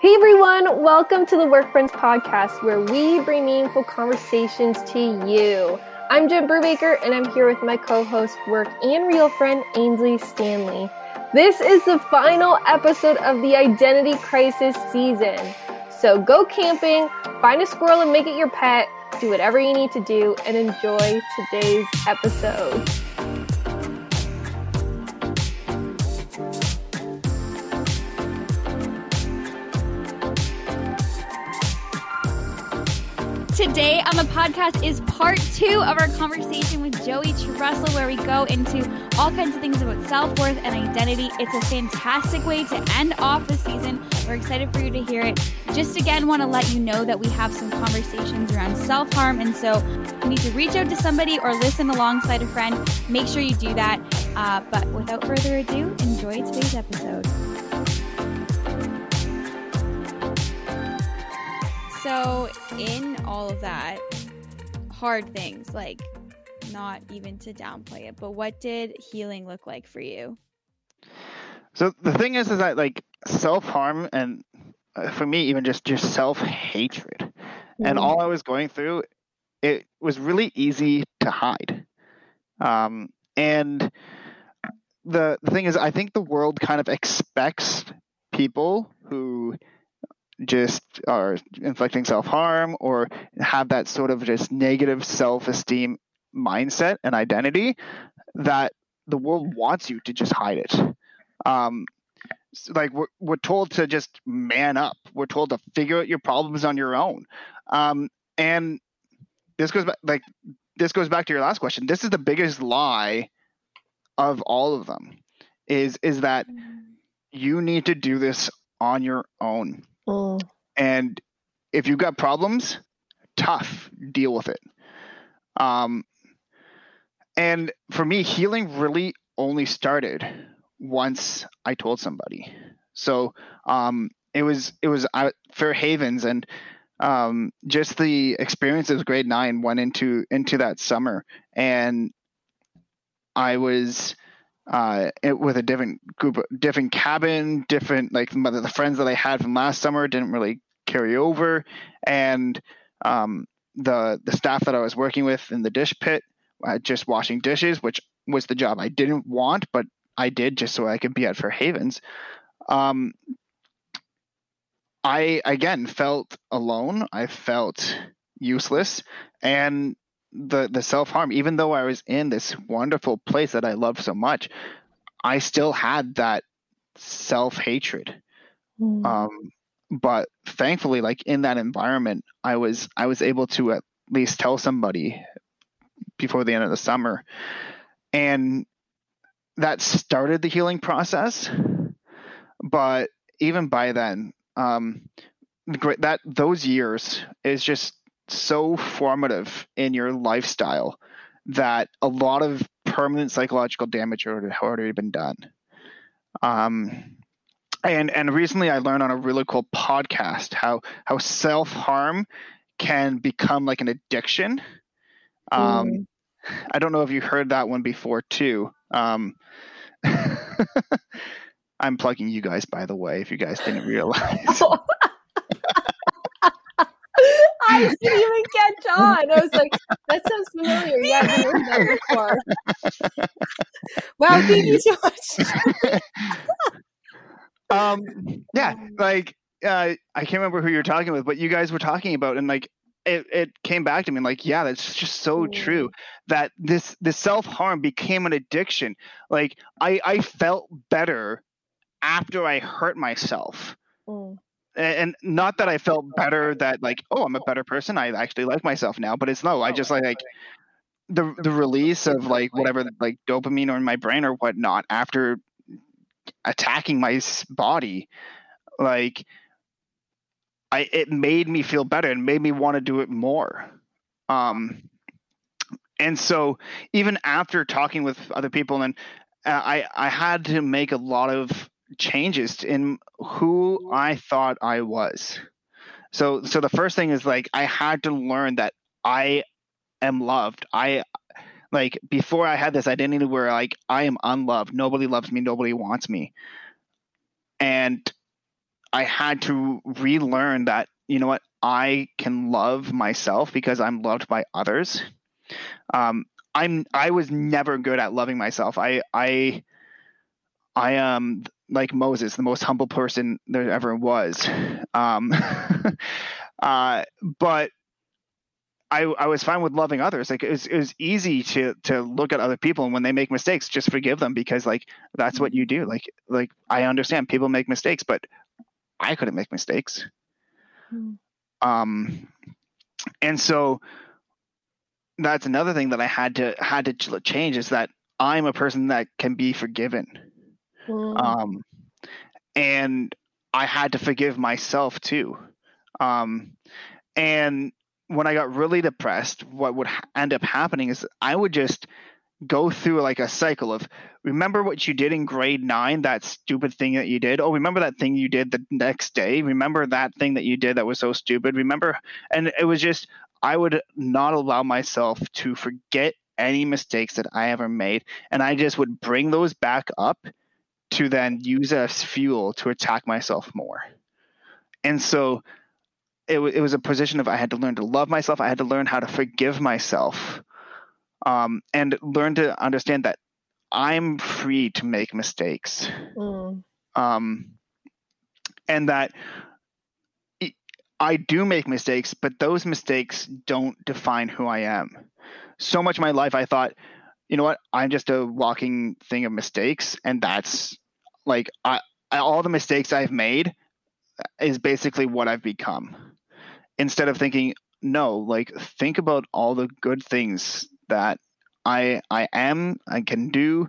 Hey everyone, welcome to the Work Friends podcast where we bring meaningful conversations to you. I'm Jen Brubaker and I'm here with my co-host, work and real friend Ainsley Stanley. This is the final episode of the identity crisis season. So go camping, find a squirrel and make it your pet, do whatever you need to do and enjoy today's episode. Today on the podcast is part two of our conversation with Joey Trussell, where we go into all kinds of things about self worth and identity. It's a fantastic way to end off the season. We're excited for you to hear it. Just again, want to let you know that we have some conversations around self harm. And so if you need to reach out to somebody or listen alongside a friend. Make sure you do that. Uh, but without further ado, enjoy today's episode. So, in all of that, hard things, like not even to downplay it, but what did healing look like for you? So the thing is, is that like self harm and uh, for me, even just just self hatred, mm-hmm. and all I was going through, it was really easy to hide. Um, and the the thing is, I think the world kind of expects people who just are inflicting self harm or have that sort of just negative self esteem mindset and identity that the world wants you to just hide it. Um, like we're, we're told to just man up. We're told to figure out your problems on your own. Um, and this goes back, like this goes back to your last question. This is the biggest lie of all of them is, is that you need to do this on your own. Mm. And if you've got problems, tough, deal with it. Um, and for me, healing really only started once I told somebody. So um, it was it was at Fair Havens, and um, just the experience of grade nine went into into that summer, and I was uh, it, with a different group, different cabin, different like the friends that I had from last summer didn't really carry over, and um, the the staff that I was working with in the dish pit, uh, just washing dishes, which was the job I didn't want, but I did just so I could be at Fair Havens. Um, I again felt alone. I felt useless, and the the self harm, even though I was in this wonderful place that I loved so much, I still had that self hatred. Mm. Um, but thankfully, like in that environment, I was I was able to at least tell somebody before the end of the summer, and that started the healing process. But even by then, um, that those years is just so formative in your lifestyle that a lot of permanent psychological damage had already been done. Um, and and recently I learned on a really cool podcast how how self harm can become like an addiction. Um, mm. I don't know if you heard that one before too. Um, I'm plugging you guys, by the way, if you guys didn't realize. I didn't even catch on. I was like, that sounds familiar. Yeah, I've heard that before. wow, thank you so much. um, yeah, like uh, I can't remember who you're talking with, but you guys were talking about, and like it, it came back to me like yeah that's just so mm. true that this this self-harm became an addiction like i i felt better after i hurt myself mm and not that I felt better that like oh I'm a better person. I actually like myself now but it's no I just like, like the the release of like whatever like dopamine or in my brain or whatnot after attacking my body like I it made me feel better and made me want to do it more. Um and so even after talking with other people and uh, I I had to make a lot of changes in who I thought I was. So so the first thing is like I had to learn that I am loved. I like before I had this identity where like I am unloved. Nobody loves me, nobody wants me. And I had to relearn that you know what I can love myself because I'm loved by others. Um, I'm I was never good at loving myself. I I I am like Moses, the most humble person there ever was. Um, uh, but I, I was fine with loving others. Like it was, it was easy to to look at other people and when they make mistakes, just forgive them because like that's what you do. Like like I understand people make mistakes, but I couldn't make mistakes. Mm. Um, and so that's another thing that I had to had to change is that I'm a person that can be forgiven. Mm. Um, and I had to forgive myself too. Um, and when I got really depressed, what would end up happening is I would just go through like a cycle of remember what you did in grade nine, that stupid thing that you did. Oh, remember that thing you did the next day. Remember that thing that you did that was so stupid. Remember, and it was just I would not allow myself to forget any mistakes that I ever made, and I just would bring those back up to then use as fuel to attack myself more. And so it, w- it was a position of I had to learn to love myself. I had to learn how to forgive myself, um, and learn to understand that I'm free to make mistakes, mm. um, and that I do make mistakes, but those mistakes don't define who I am. So much of my life, I thought, you know what, I'm just a walking thing of mistakes, and that's like I, all the mistakes I've made is basically what I've become. Instead of thinking no like think about all the good things that i i am i can do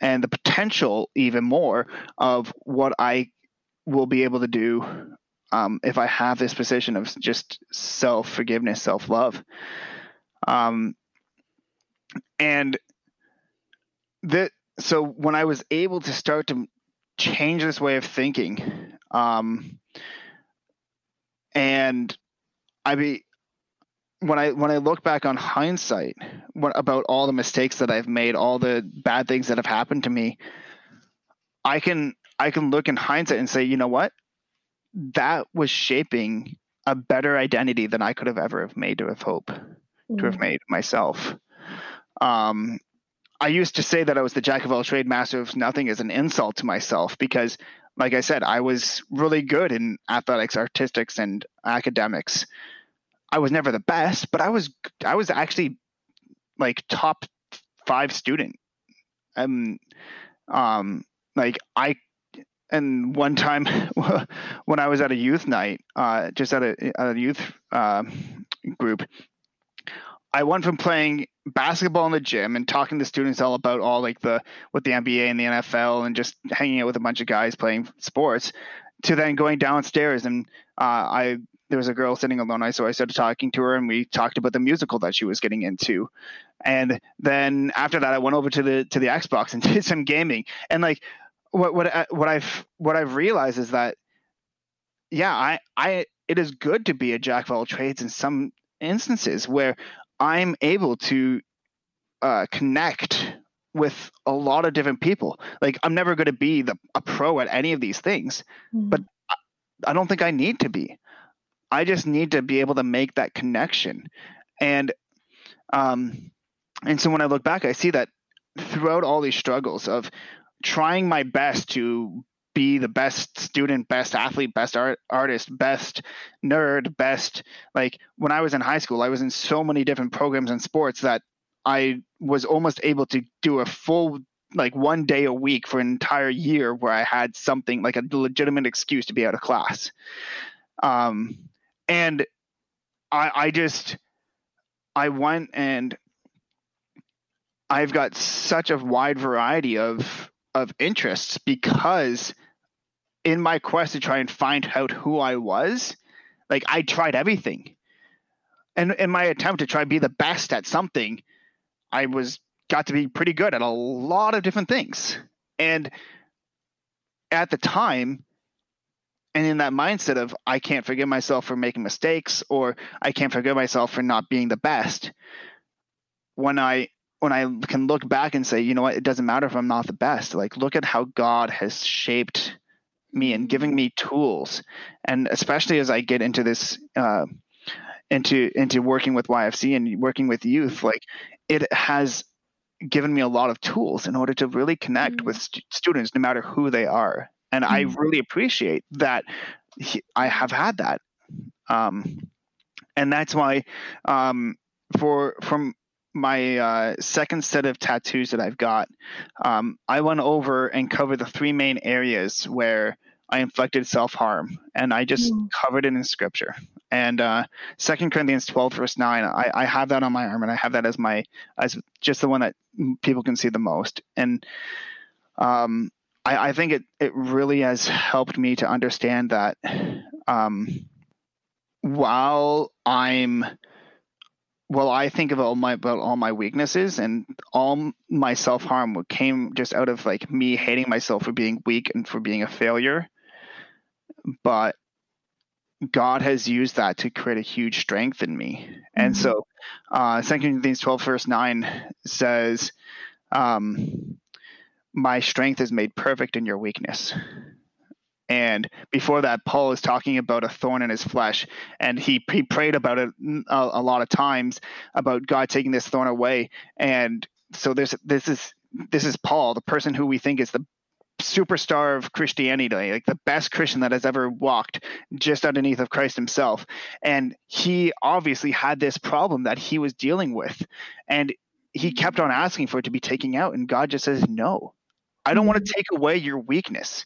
and the potential even more of what i will be able to do um, if i have this position of just self forgiveness self love um, and that so when i was able to start to change this way of thinking um, and I mean, when I when I look back on hindsight what, about all the mistakes that I've made, all the bad things that have happened to me, I can I can look in hindsight and say, you know what, that was shaping a better identity than I could have ever have made to have hope mm-hmm. to have mm. made myself. Um, I used to say that I was the jack of all trade, master of nothing as an insult to myself because, like I said, I was really good in athletics, artistics, and academics. I was never the best, but I was I was actually like top five student. And um like I and one time when I was at a youth night, uh, just at a, at a youth uh, group, I went from playing basketball in the gym and talking to students all about all like the with the NBA and the NFL and just hanging out with a bunch of guys playing sports to then going downstairs and uh, I there was a girl sitting alone. I so I started talking to her, and we talked about the musical that she was getting into. And then after that, I went over to the to the Xbox and did some gaming. And like what what uh, what I've what I've realized is that yeah, I I it is good to be a jack of all trades in some instances where I'm able to uh, connect with a lot of different people. Like I'm never going to be the a pro at any of these things, mm-hmm. but I, I don't think I need to be. I just need to be able to make that connection. And um and so when I look back, I see that throughout all these struggles of trying my best to be the best student, best athlete, best art, artist, best nerd, best like when I was in high school, I was in so many different programs and sports that I was almost able to do a full like one day a week for an entire year where I had something like a legitimate excuse to be out of class. Um, and I, I just I went and I've got such a wide variety of of interests because in my quest to try and find out who I was, like I tried everything. And in my attempt to try and be the best at something, I was got to be pretty good at a lot of different things. And at the time, and in that mindset of I can't forgive myself for making mistakes or I can't forgive myself for not being the best. When I when I can look back and say, you know what, it doesn't matter if I'm not the best. Like look at how God has shaped me and giving me tools. And especially as I get into this, uh, into into working with YFC and working with youth, like it has given me a lot of tools in order to really connect mm-hmm. with st- students, no matter who they are. And mm-hmm. I really appreciate that he, I have had that. Um, and that's why um, for from my uh, second set of tattoos that I've got, um, I went over and covered the three main areas where I inflicted self harm, and I just mm. covered it in scripture. And uh, Second Corinthians twelve verse nine, I, I have that on my arm, and I have that as my as just the one that people can see the most. And um, I, I think it it really has helped me to understand that um, while I'm well, I think of all my about all my weaknesses and all my self harm came just out of like me hating myself for being weak and for being a failure but God has used that to create a huge strength in me. Mm-hmm. And so, uh, 2 Corinthians 12, verse 9 says, um, My strength is made perfect in your weakness. And before that, Paul is talking about a thorn in his flesh, and he, he prayed about it mm, a, a lot of times about God taking this thorn away. And so there's this is this is Paul, the person who we think is the superstar of Christianity, like the best Christian that has ever walked just underneath of Christ himself. And he obviously had this problem that he was dealing with. And he kept on asking for it to be taken out. And God just says, No, I don't want to mm-hmm. take away your weakness.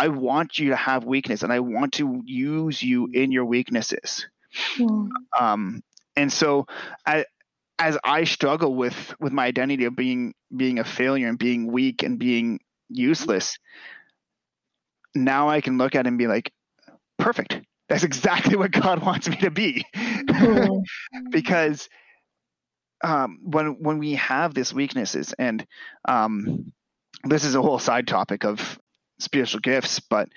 I want you to have weakness and I want to use you in your weaknesses. Yeah. Um, and so I, as I struggle with with my identity of being being a failure and being weak and being useless now i can look at it and be like perfect that's exactly what god wants me to be because um, when when we have these weaknesses and um, this is a whole side topic of spiritual gifts but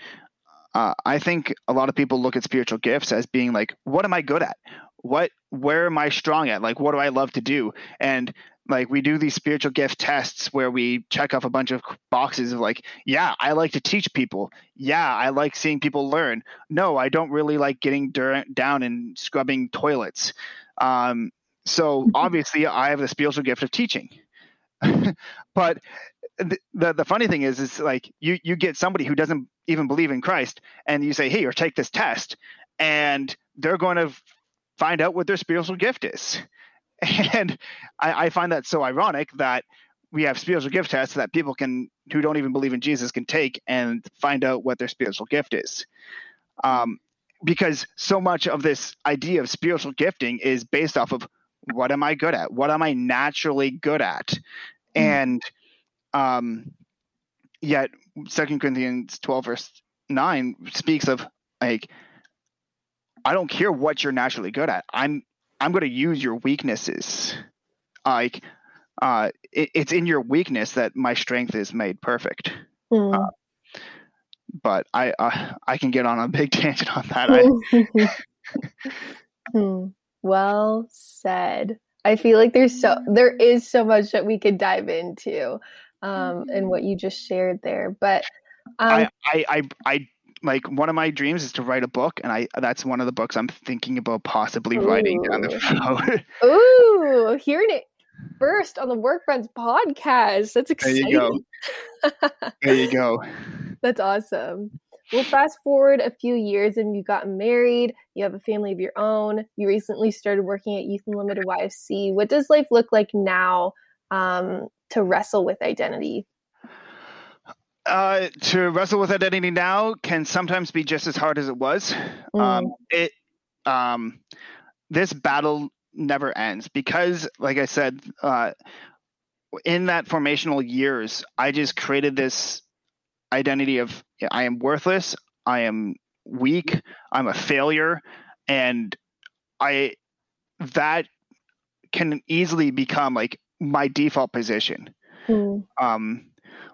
uh, i think a lot of people look at spiritual gifts as being like what am i good at? What where am i strong at? Like what do i love to do? And like we do these spiritual gift tests where we check off a bunch of boxes of like yeah i like to teach people. Yeah i like seeing people learn. No i don't really like getting dur- down and scrubbing toilets. Um, so obviously i have the spiritual gift of teaching. But the, the, funny thing is is like you you get somebody who doesn't even believe in christ and you say hey or take this test and they're going to find out what their spiritual gift is and I, I find that so ironic that we have spiritual gift tests that people can who don't even believe in Jesus can take and find out what their spiritual gift is. Um, because so much of this idea of spiritual gifting is based off of what am I good at? What am I naturally good at? Mm. And um, yet, Second Corinthians twelve verse nine speaks of like, I don't care what you're naturally good at. I'm I'm going to use your weaknesses. Like, uh, it, it's in your weakness that my strength is made perfect. Mm. Uh, but I uh, I can get on a big tangent on that. hmm. Well said. I feel like there's so there is so much that we could dive into, um, in what you just shared there. But um, I, I I I like one of my dreams is to write a book, and I that's one of the books I'm thinking about possibly Ooh. writing down the road. Ooh, hearing it first on the Work Friends podcast. That's exciting. There you go. there you go. That's awesome. Well, fast forward a few years and you got married, you have a family of your own, you recently started working at Youth Unlimited YFC. What does life look like now um, to wrestle with identity? uh, to wrestle with identity now can sometimes be just as hard as it was. Mm. Um, it um, this battle never ends because, like I said, uh, in that formational years, I just created this identity of I am worthless, I am weak, I'm a failure, and I that can easily become like my default position. Mm. Um,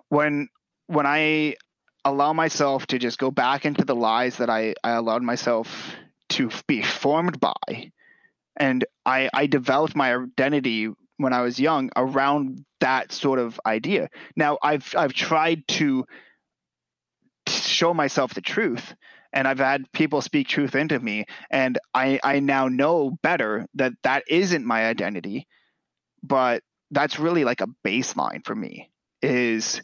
when when I allow myself to just go back into the lies that I, I allowed myself to be formed by, and I, I developed my identity when I was young around that sort of idea. Now I've I've tried to show myself the truth and I've had people speak truth into me, and I I now know better that that isn't my identity, but that's really like a baseline for me. Is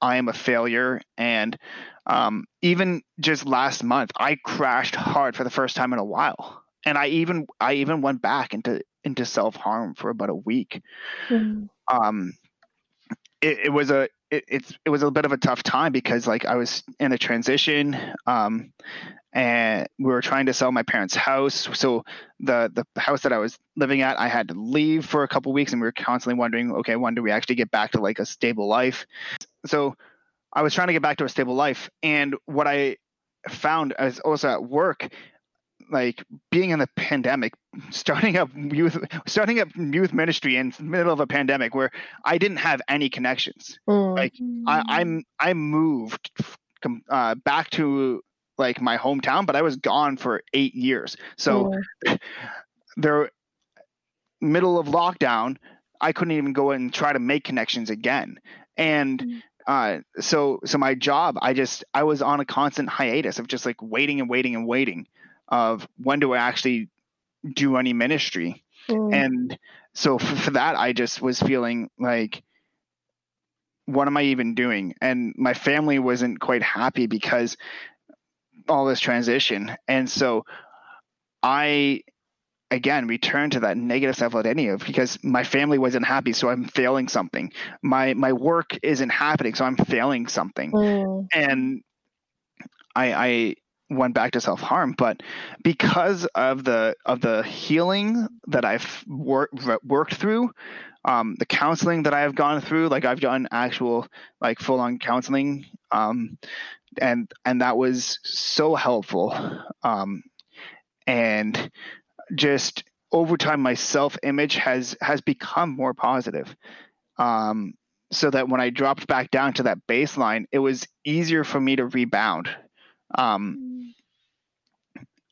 I am a failure, and um, even just last month, I crashed hard for the first time in a while, and I even I even went back into into self harm for about a week. Mm-hmm. Um, it, it was a it, it was a bit of a tough time because like I was in a transition, um, and we were trying to sell my parents' house. So the the house that I was living at, I had to leave for a couple weeks, and we were constantly wondering, okay, when do we actually get back to like a stable life? So I was trying to get back to a stable life, and what I found as also at work like being in the pandemic, starting up youth, starting up youth ministry in the middle of a pandemic where I didn't have any connections. Mm. Like I, I'm, I moved uh, back to like my hometown, but I was gone for eight years. So mm. there, middle of lockdown, I couldn't even go and try to make connections again. And mm. uh, so, so my job, I just, I was on a constant hiatus of just like waiting and waiting and waiting of when do I actually do any ministry? Mm. And so for, for that, I just was feeling like, what am I even doing? And my family wasn't quite happy because all this transition. And so I again returned to that negative self identity of because my family wasn't happy, so I'm failing something. My my work isn't happening, so I'm failing something. Mm. And I I went back to self harm, but because of the of the healing that I've worked worked through, um, the counseling that I've gone through, like I've done actual like full on counseling, um, and and that was so helpful, um, and just over time, my self image has has become more positive. Um, so that when I dropped back down to that baseline, it was easier for me to rebound um,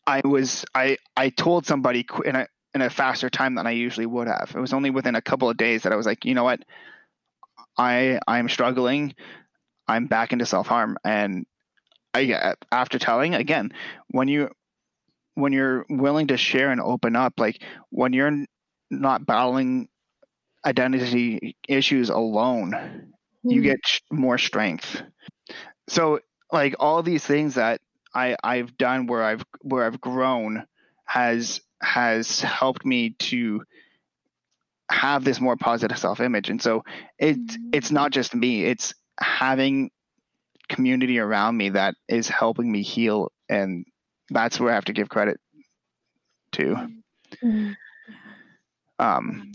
I was I I told somebody in a in a faster time than I usually would have. It was only within a couple of days that I was like, you know what, I I'm struggling. I'm back into self harm, and I after telling again when you when you're willing to share and open up, like when you're not battling identity issues alone, mm-hmm. you get more strength. So like all these things that I I've done where I've where I've grown has has helped me to have this more positive self image and so it mm-hmm. it's not just me it's having community around me that is helping me heal and that's where I have to give credit to mm-hmm. um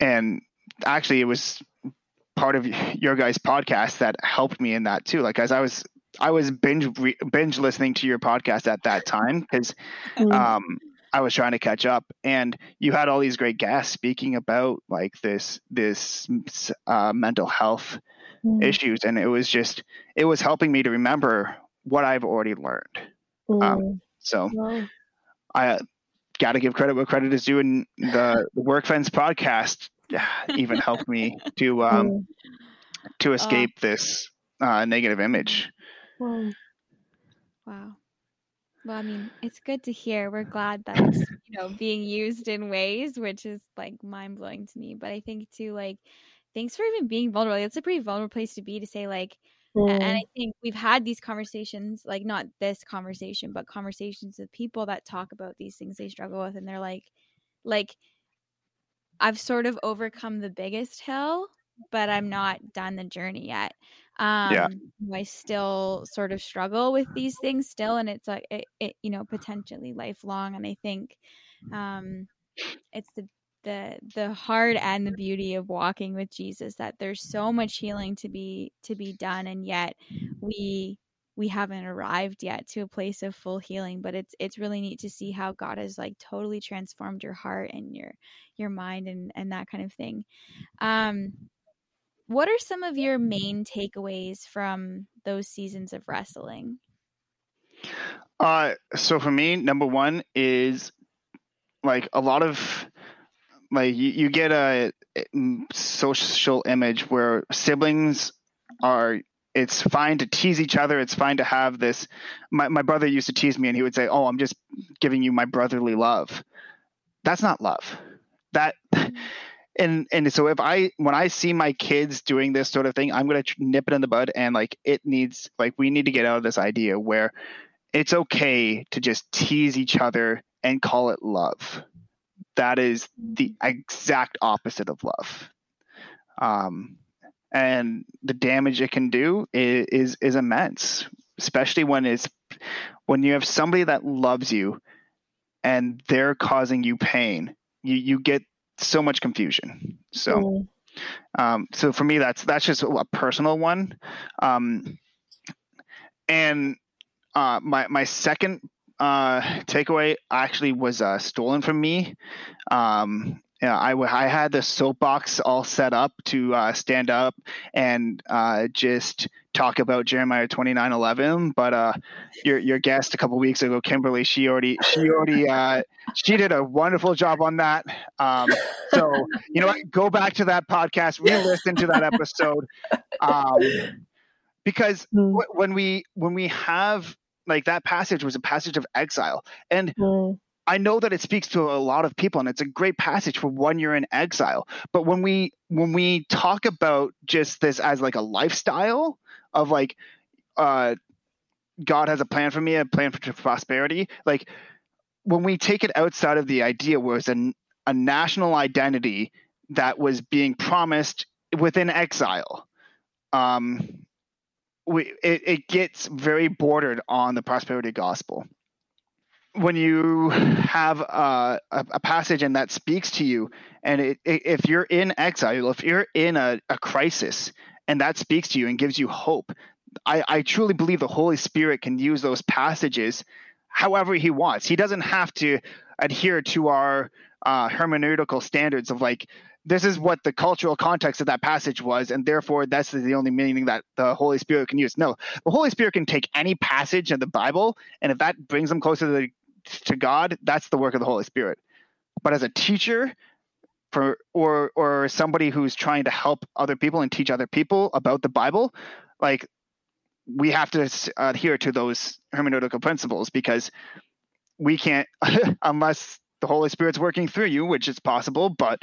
and actually it was part of your guys' podcast that helped me in that too. Like as I was I was binge binge listening to your podcast at that time because mm-hmm. um, I was trying to catch up, and you had all these great guests speaking about like this this uh, mental health mm. issues, and it was just it was helping me to remember what I've already learned. Mm. Um, so wow. I got to give credit where credit is due, and the, the Work Friends podcast even helped me to um, mm. to escape uh, this uh, negative image. Wow. Wow. Well, I mean, it's good to hear. We're glad that it's, you know, being used in ways which is like mind blowing to me. But I think too, like, thanks for even being vulnerable. It's a pretty vulnerable place to be to say, like, mm. and I think we've had these conversations, like not this conversation, but conversations with people that talk about these things they struggle with, and they're like, like I've sort of overcome the biggest hill, but I'm not done the journey yet. Um, yeah. I still sort of struggle with these things still, and it's like it, it you know, potentially lifelong. And I think um, it's the the the hard and the beauty of walking with Jesus that there's so much healing to be to be done, and yet we we haven't arrived yet to a place of full healing but it's it's really neat to see how god has like totally transformed your heart and your your mind and and that kind of thing um what are some of your main takeaways from those seasons of wrestling uh so for me number one is like a lot of like you, you get a social image where siblings are it's fine to tease each other. It's fine to have this. My my brother used to tease me, and he would say, "Oh, I'm just giving you my brotherly love." That's not love. That. And and so if I when I see my kids doing this sort of thing, I'm gonna nip it in the bud and like it needs like we need to get out of this idea where it's okay to just tease each other and call it love. That is the exact opposite of love. Um, and the damage it can do is, is, is immense, especially when it's when you have somebody that loves you and they're causing you pain. You you get so much confusion. So. Mm. Um, so for me, that's that's just a personal one. Um, and uh, my my second uh, takeaway actually was uh, stolen from me. Um, yeah, I, I had the soapbox all set up to uh, stand up and uh, just talk about Jeremiah twenty nine eleven. But uh, your your guest a couple weeks ago, Kimberly, she already she already uh, she did a wonderful job on that. Um, so you know what? Go back to that podcast, re-listen to that episode, um, because mm. w- when we when we have like that passage was a passage of exile, and mm. I know that it speaks to a lot of people and it's a great passage for when you're in exile. But when we when we talk about just this as like a lifestyle of like uh God has a plan for me, a plan for prosperity, like when we take it outside of the idea where it's a, a national identity that was being promised within exile, um, we, it, it gets very bordered on the prosperity gospel. When you have a, a, passage and that speaks to you, and it, it, if you're in exile, if you're in a, a, crisis, and that speaks to you and gives you hope, I, I truly believe the Holy Spirit can use those passages however He wants. He doesn't have to adhere to our uh, hermeneutical standards of like this is what the cultural context of that passage was, and therefore that's the only meaning that the Holy Spirit can use. No, the Holy Spirit can take any passage in the Bible, and if that brings them closer to the to God, that's the work of the Holy Spirit. But as a teacher, for or or somebody who's trying to help other people and teach other people about the Bible, like we have to adhere to those hermeneutical principles because we can't unless the Holy Spirit's working through you, which is possible. But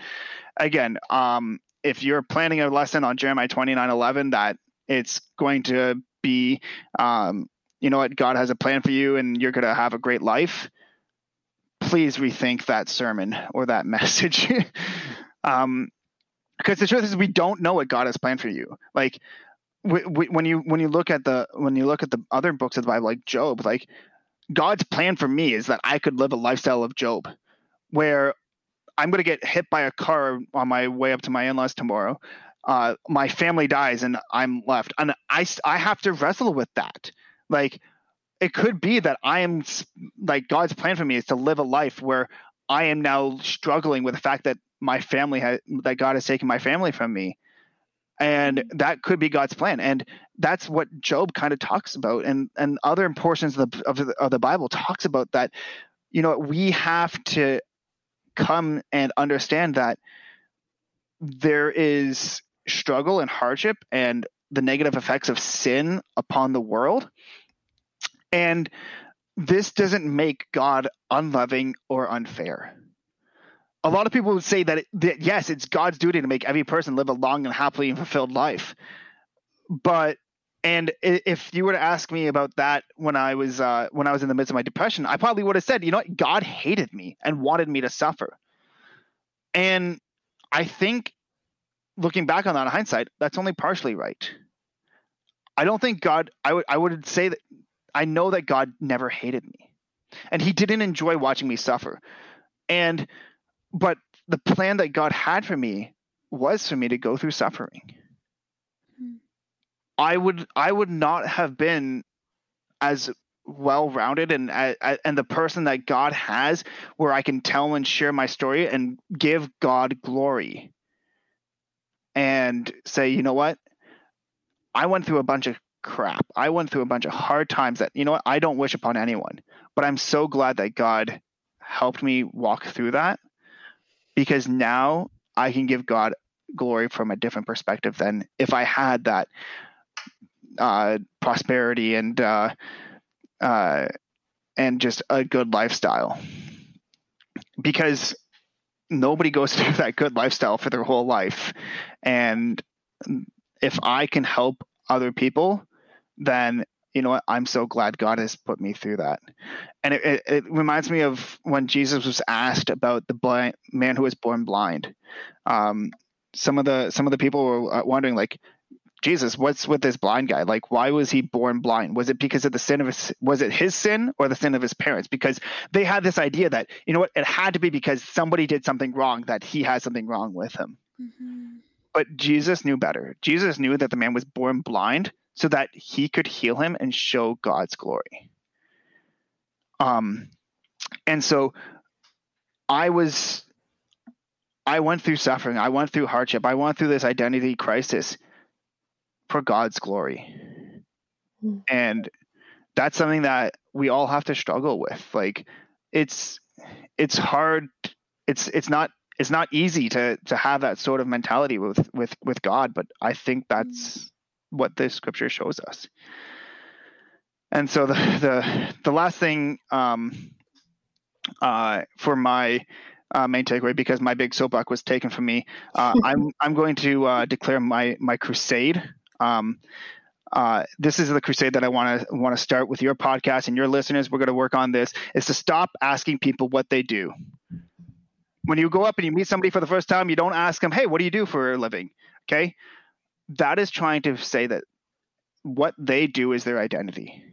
again, um, if you're planning a lesson on Jeremiah 29 11, that it's going to be um, you know what, God has a plan for you and you're going to have a great life, please rethink that sermon or that message. um, because the truth is we don't know what God has planned for you. Like we, we, when you when you look at the when you look at the other books of the Bible, like Job, like God's plan for me is that I could live a lifestyle of Job, where I'm going to get hit by a car on my way up to my in-laws tomorrow. Uh, my family dies and I'm left, and I I have to wrestle with that like it could be that I am like God's plan for me is to live a life where I am now struggling with the fact that my family has that God has taken my family from me. And mm-hmm. that could be God's plan. And that's what Job kind of talks about and and other portions of the of the, of the Bible talks about that you know we have to come and understand that there is struggle and hardship and the negative effects of sin upon the world. And this doesn't make God unloving or unfair. A lot of people would say that, it, that yes, it's God's duty to make every person live a long and happily and fulfilled life. But and if you were to ask me about that when I was uh, when I was in the midst of my depression, I probably would have said, you know what, God hated me and wanted me to suffer. And I think looking back on that in hindsight, that's only partially right. I don't think God. I would. I would say that I know that God never hated me, and He didn't enjoy watching me suffer. And but the plan that God had for me was for me to go through suffering. Hmm. I would. I would not have been as well rounded and and the person that God has where I can tell and share my story and give God glory and say, you know what? I went through a bunch of crap. I went through a bunch of hard times that, you know what, I don't wish upon anyone. But I'm so glad that God helped me walk through that because now I can give God glory from a different perspective than if I had that uh, prosperity and uh, uh, and just a good lifestyle because nobody goes through that good lifestyle for their whole life and if i can help other people then you know what i'm so glad god has put me through that and it, it, it reminds me of when jesus was asked about the blind man who was born blind um, some of the some of the people were uh, wondering like Jesus, what's with this blind guy? Like, why was he born blind? Was it because of the sin of his, was it his sin or the sin of his parents? Because they had this idea that, you know what, it had to be because somebody did something wrong that he has something wrong with him. Mm-hmm. But Jesus knew better. Jesus knew that the man was born blind so that he could heal him and show God's glory. Um, and so I was, I went through suffering. I went through hardship. I went through this identity crisis for God's glory. Mm. And that's something that we all have to struggle with. Like it's it's hard it's it's not it's not easy to to have that sort of mentality with with with God, but I think that's mm. What the scripture shows us. And so the the the last thing um uh for my uh, main takeaway because my big soapbox was taken from me. Uh, I'm I'm going to uh, declare my my crusade um, uh, this is the crusade that I want to want to start with your podcast and your listeners. We're going to work on this is to stop asking people what they do. When you go up and you meet somebody for the first time, you don't ask them, "Hey, what do you do for a living?" Okay, that is trying to say that what they do is their identity.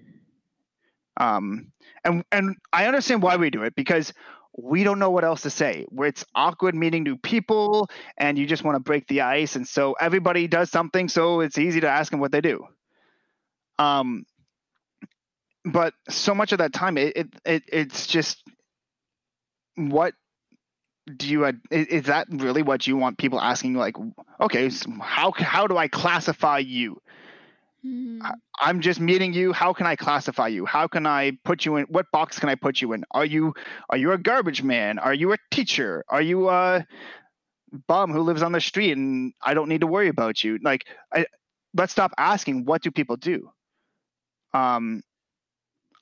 Um, and and I understand why we do it because we don't know what else to say. Where it's awkward meeting new people and you just want to break the ice. And so everybody does something, so it's easy to ask them what they do. Um, but so much of that time, it, it, it it's just what do you is that really what you want people asking like okay so how how do i classify you Mm-hmm. I'm just meeting you. How can I classify you? How can I put you in? What box can I put you in? Are you are you a garbage man? Are you a teacher? Are you a bum who lives on the street and I don't need to worry about you? Like, I, let's stop asking what do people do. Um,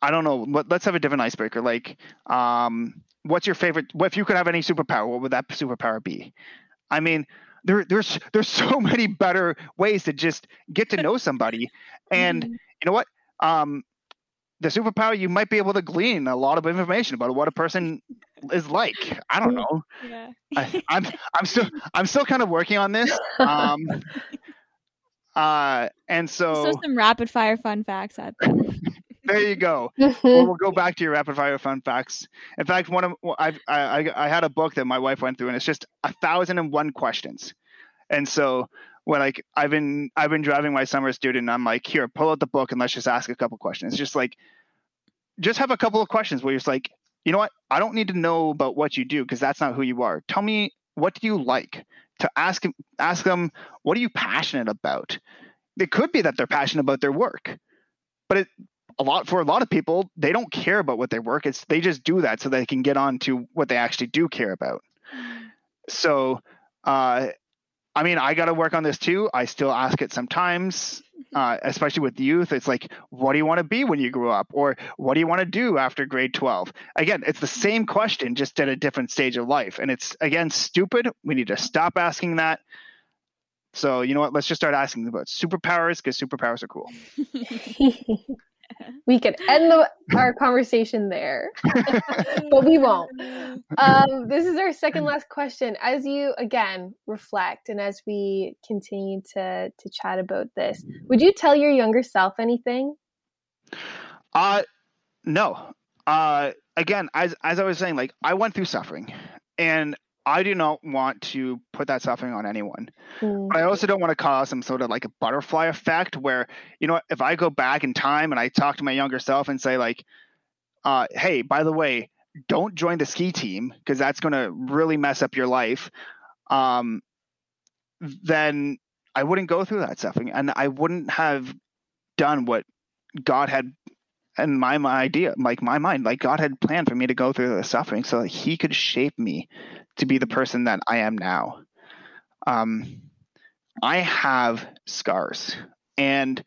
I don't know. Let's have a different icebreaker. Like, um, what's your favorite? What if you could have any superpower? What would that superpower be? I mean, there there's there's so many better ways to just get to know somebody and mm-hmm. you know what um the superpower you might be able to glean a lot of information about what a person is like i don't know yeah. I, i'm i'm still i'm still kind of working on this um uh and so so some rapid fire fun facts out there you go. well, we'll go back to your rapid fire fun facts. In fact, one of I've, I I had a book that my wife went through, and it's just a thousand and one questions. And so when like I've been I've been driving my summer student, I'm like, here, pull out the book and let's just ask a couple questions. It's just like, just have a couple of questions where you're just like, you know what? I don't need to know about what you do because that's not who you are. Tell me what do you like. To ask ask them what are you passionate about. It could be that they're passionate about their work, but it a lot for a lot of people they don't care about what they work. It's they just do that so they can get on to what they actually do care about. So uh, i mean i got to work on this too. I still ask it sometimes uh, especially with youth. It's like what do you want to be when you grow up? Or what do you want to do after grade 12 again it's the same question just at a different stage of life. And it's again stupid. We need to stop asking that. So you know what? Let's just start asking about superpowers because superpowers are cool we could end the, our conversation there, but we won't. Um, this is our second last question. As you again reflect and as we continue to to chat about this, would you tell your younger self anything? Uh no. Uh, again, as as I was saying, like I went through suffering, and I do not want to put that suffering on anyone. Mm. But I also don't want to cause some sort of like a butterfly effect where, you know, if I go back in time and I talk to my younger self and say, like, uh, hey, by the way, don't join the ski team because that's going to really mess up your life, um, then I wouldn't go through that suffering and I wouldn't have done what God had in my, my idea, like my mind, like God had planned for me to go through the suffering so that He could shape me to be the person that I am now. Um, I have scars, and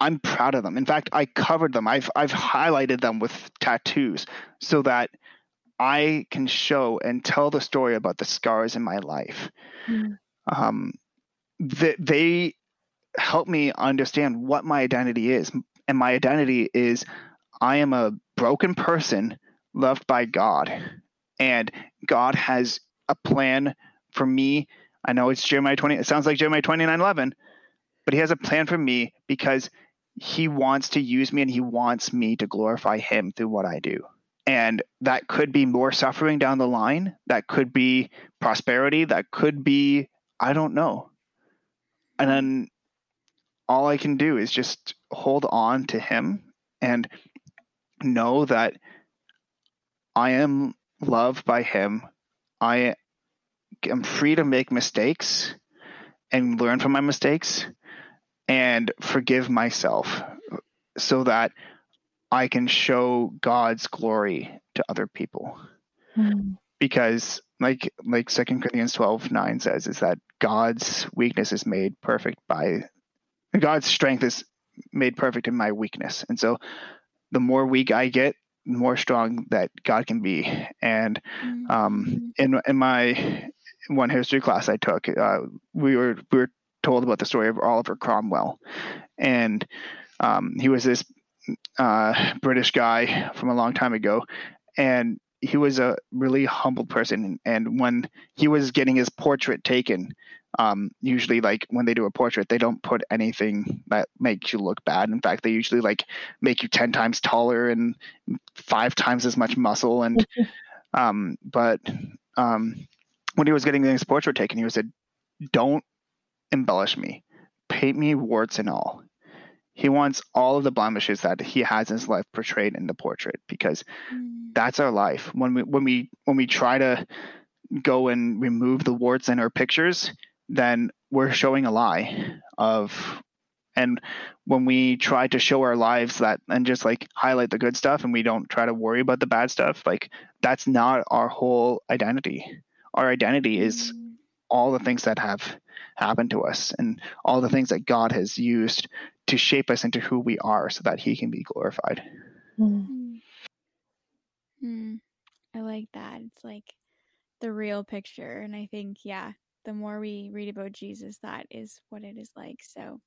I'm proud of them. In fact, I covered them. I've I've highlighted them with tattoos so that I can show and tell the story about the scars in my life. Mm. Um, they, they help me understand what my identity is, and my identity is I am a broken person loved by God, and God has a plan for me. I know it's Jeremiah 20. It sounds like Jeremiah 29 11, but He has a plan for me because He wants to use me and He wants me to glorify Him through what I do. And that could be more suffering down the line. That could be prosperity. That could be, I don't know. And then all I can do is just hold on to Him and know that I am loved by Him. I am free to make mistakes and learn from my mistakes and forgive myself so that I can show God's glory to other people. Mm. Because like like Second Corinthians twelve nine says, is that God's weakness is made perfect by God's strength is made perfect in my weakness. And so the more weak I get, the more strong that God can be. And um, mm-hmm. in in my one history class I took, uh, we were we were told about the story of Oliver Cromwell, and um, he was this uh, British guy from a long time ago, and he was a really humble person. And when he was getting his portrait taken, um, usually like when they do a portrait, they don't put anything that makes you look bad. In fact, they usually like make you ten times taller and five times as much muscle. And um, but um, when he was getting his portrait taken, he said, "Don't embellish me, paint me warts and all." He wants all of the blemishes that he has in his life portrayed in the portrait because mm. that's our life. When we when we when we try to go and remove the warts in our pictures, then we're showing a lie of and when we try to show our lives that and just like highlight the good stuff and we don't try to worry about the bad stuff, like that's not our whole identity. Our identity is mm. all the things that have happened to us and all the things that God has used to shape us into who we are so that he can be glorified. Mm. Mm. I like that. It's like the real picture. And I think, yeah, the more we read about Jesus, that is what it is like. So,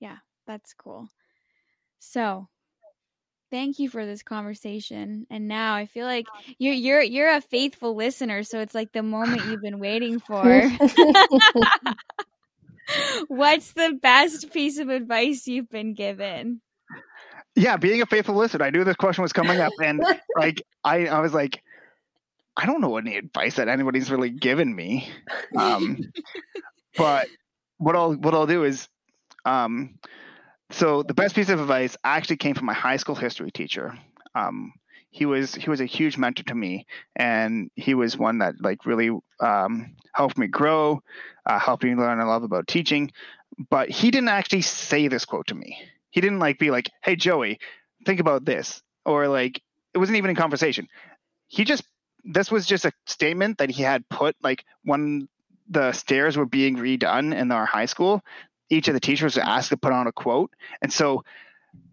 yeah, that's cool. So, thank you for this conversation. And now I feel like you're you're you're a faithful listener, so it's like the moment you've been waiting for. What's the best piece of advice you've been given? Yeah, being a faithful listener. I knew this question was coming up, and like I, I was like, I don't know any advice that anybody's really given me. Um, but what I'll what I'll do is, um, so the best piece of advice actually came from my high school history teacher. Um, he was he was a huge mentor to me, and he was one that like really um, helped me grow, uh, helped me learn a lot about teaching. But he didn't actually say this quote to me. He didn't like be like, "Hey Joey, think about this," or like it wasn't even in conversation. He just this was just a statement that he had put like when the stairs were being redone in our high school. Each of the teachers was asked to put on a quote, and so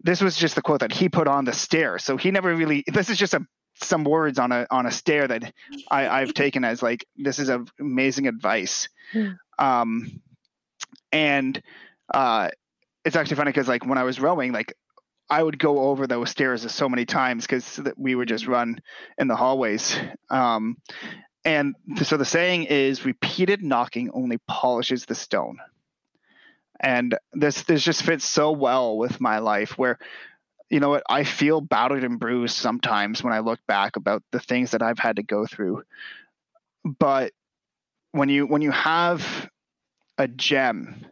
this was just the quote that he put on the stair. So he never really. This is just a some words on a on a stair that I, I've taken as like this is amazing advice. Um, and uh, it's actually funny because like when I was rowing, like I would go over those stairs so many times because we would just run in the hallways. Um, and so the saying is, repeated knocking only polishes the stone. And this this just fits so well with my life where you know what i feel battered and bruised sometimes when i look back about the things that i've had to go through. But when you when you have a gem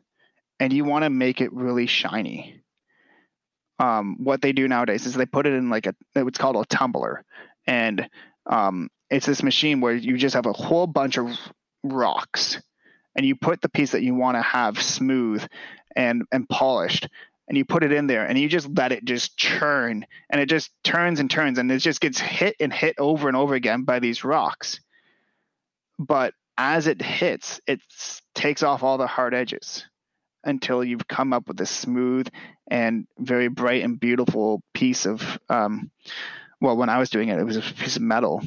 and you want to make it really shiny um, what they do nowadays is they put it in like a it's called a tumbler. And um, it's this machine where you just have a whole bunch of rocks and you put the piece that you want to have smooth and and polished and you put it in there and you just let it just churn and it just turns and turns and it just gets hit and hit over and over again by these rocks. But as it hits it takes off all the hard edges until you've come up with a smooth and very bright and beautiful piece of um, well when i was doing it it was a piece of metal.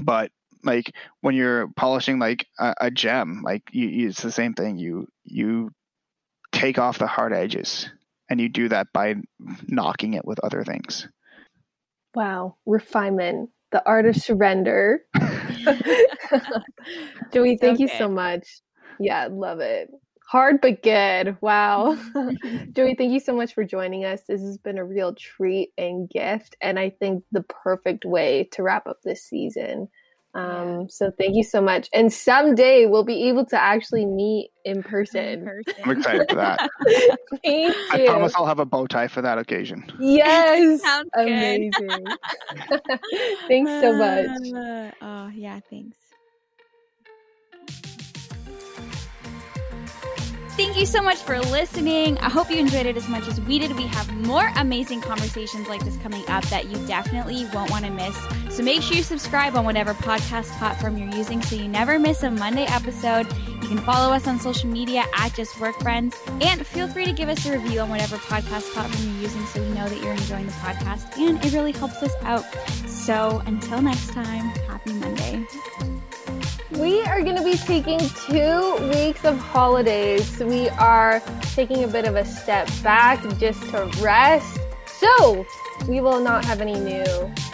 But like when you're polishing like a, a gem like you, you, it's the same thing. You you take off the hard edges and you do that by knocking it with other things. Wow. Refinement. The art of surrender. Joey thank okay. you so much. Yeah love it hard but good wow joey thank you so much for joining us this has been a real treat and gift and i think the perfect way to wrap up this season um. So thank you so much. And someday we'll be able to actually meet in person. In person. I'm excited for that. Me too. I promise I'll have a bow tie for that occasion. Yes. Sounds Amazing. thanks so much. Uh, oh, yeah, thanks. You so much for listening. I hope you enjoyed it as much as we did. We have more amazing conversations like this coming up that you definitely won't want to miss. So make sure you subscribe on whatever podcast platform you're using so you never miss a Monday episode. You can follow us on social media at Just Work Friends and feel free to give us a review on whatever podcast platform you're using so we know that you're enjoying the podcast and it really helps us out. So until next time, happy Monday. We are going to be taking two weeks of holidays. We are taking a bit of a step back just to rest. So, we will not have any new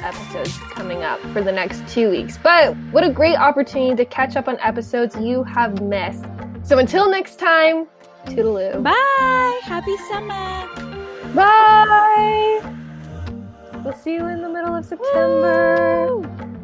episodes coming up for the next two weeks. But what a great opportunity to catch up on episodes you have missed. So, until next time, toodaloo. Bye. Happy summer. Bye. We'll see you in the middle of September. Woo.